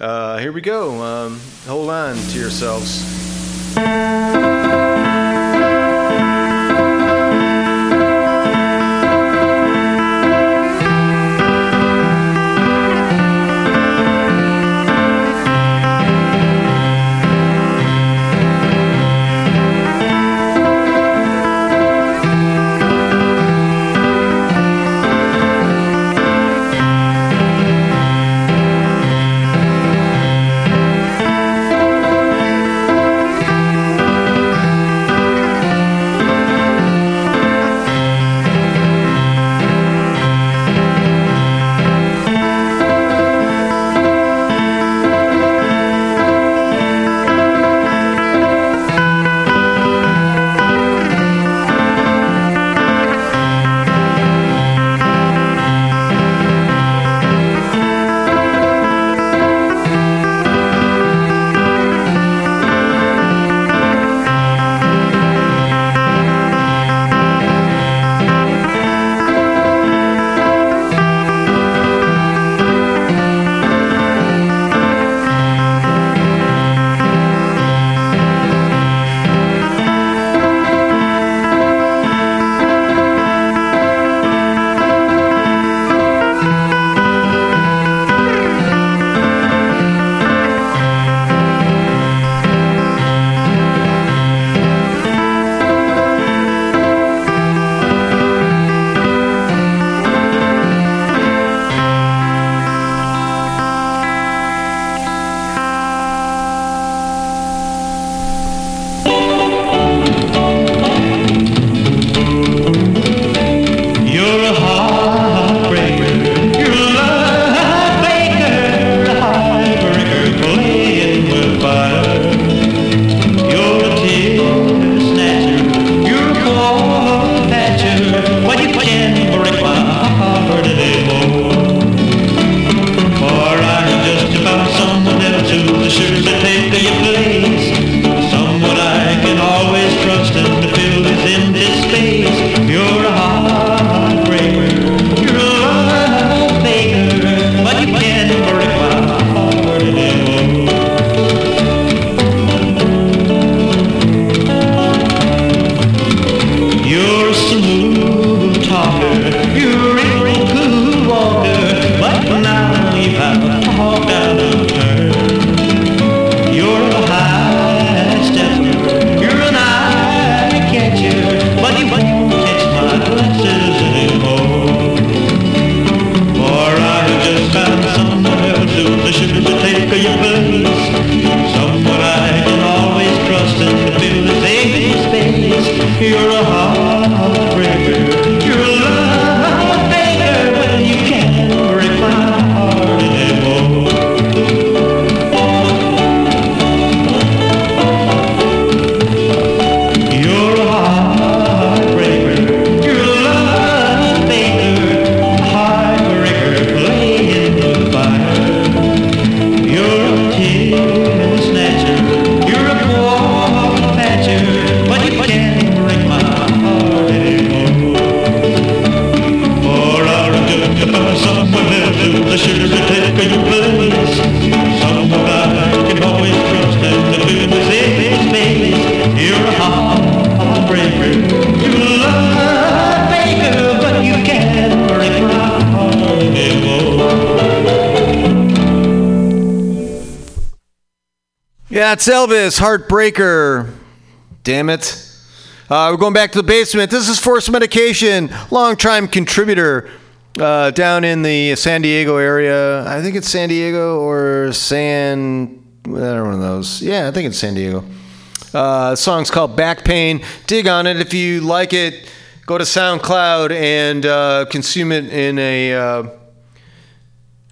Uh, here we go. Um, hold on to yourselves. That's Elvis, Heartbreaker. Damn it. Uh, we're going back to the basement. This is Force Medication, long-time contributor uh, down in the San Diego area. I think it's San Diego or San. I don't know one of those. Yeah, I think it's San Diego. Uh, song's called Back Pain. Dig on it if you like it. Go to SoundCloud and uh, consume it in a uh,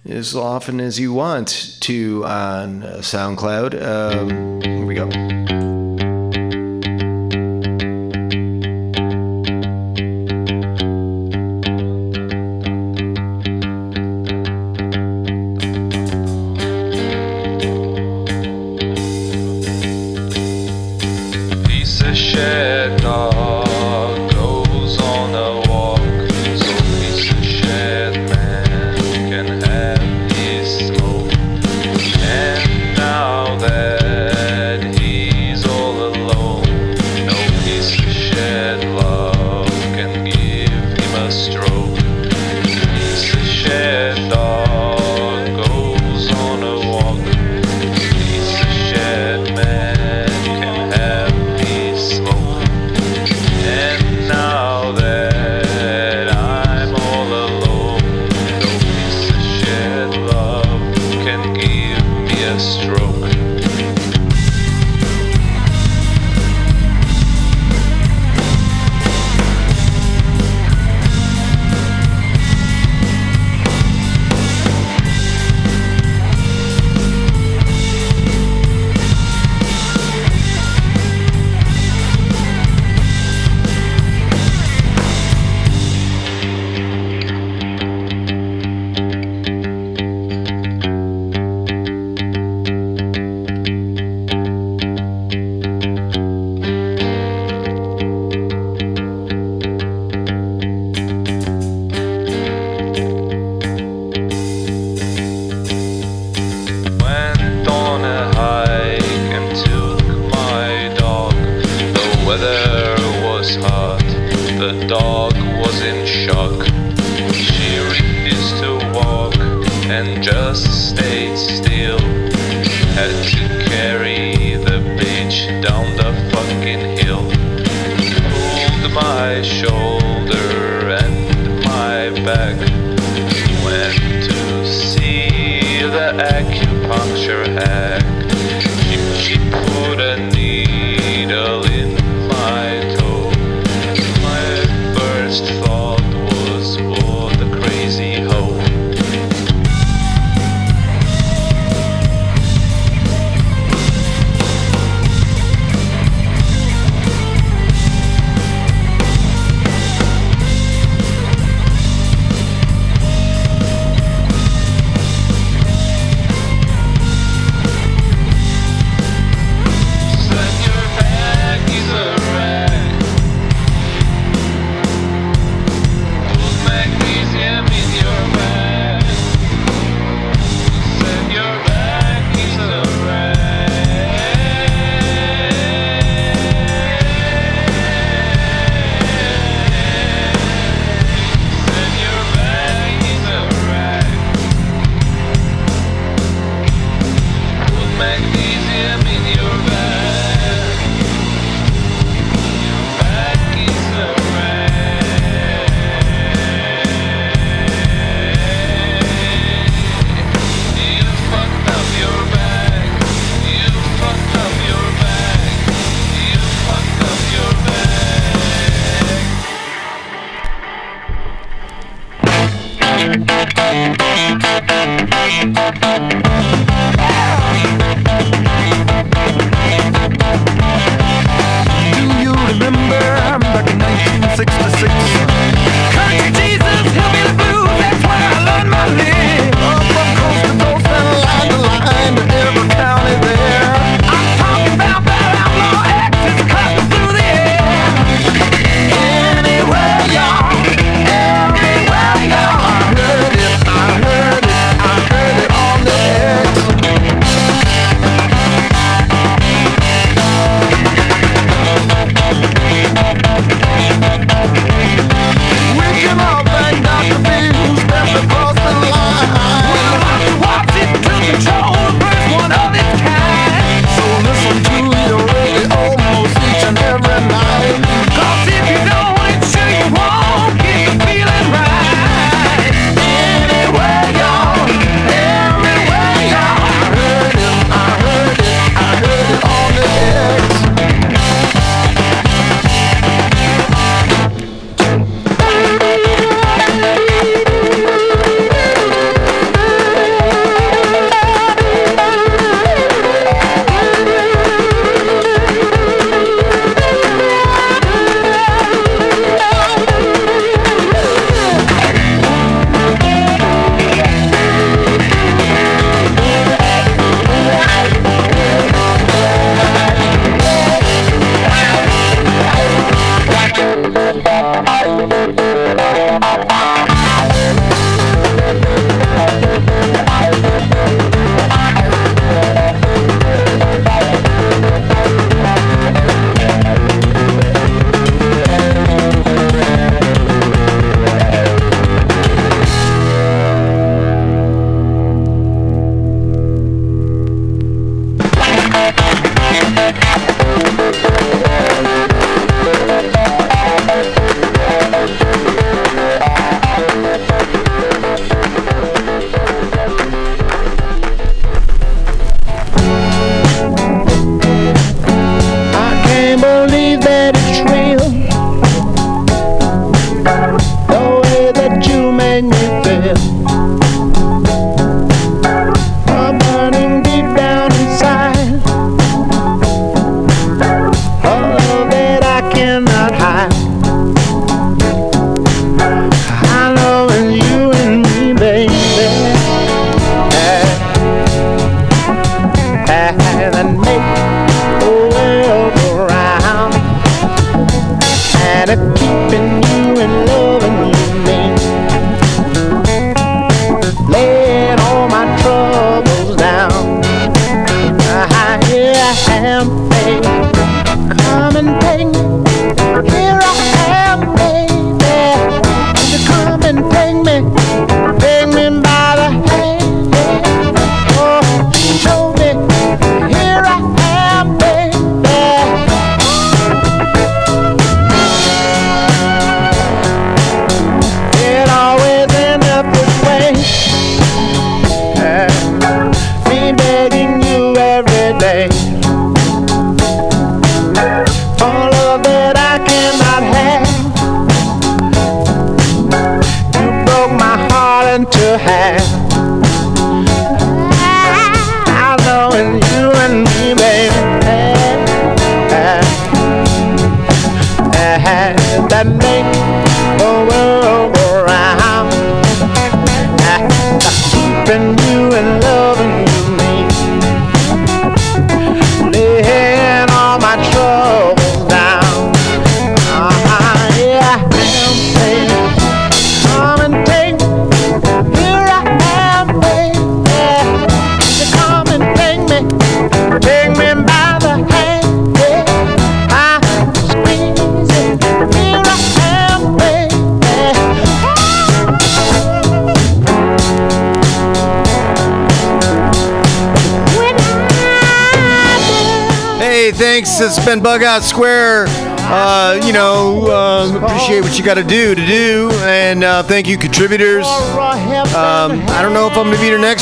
as often as you want to on SoundCloud. Um, here we go. Bughouse Square. Uh, you know, uh, appreciate what you got to do to do. And uh, thank you, contributors. Um, I don't know if I'm going to be here next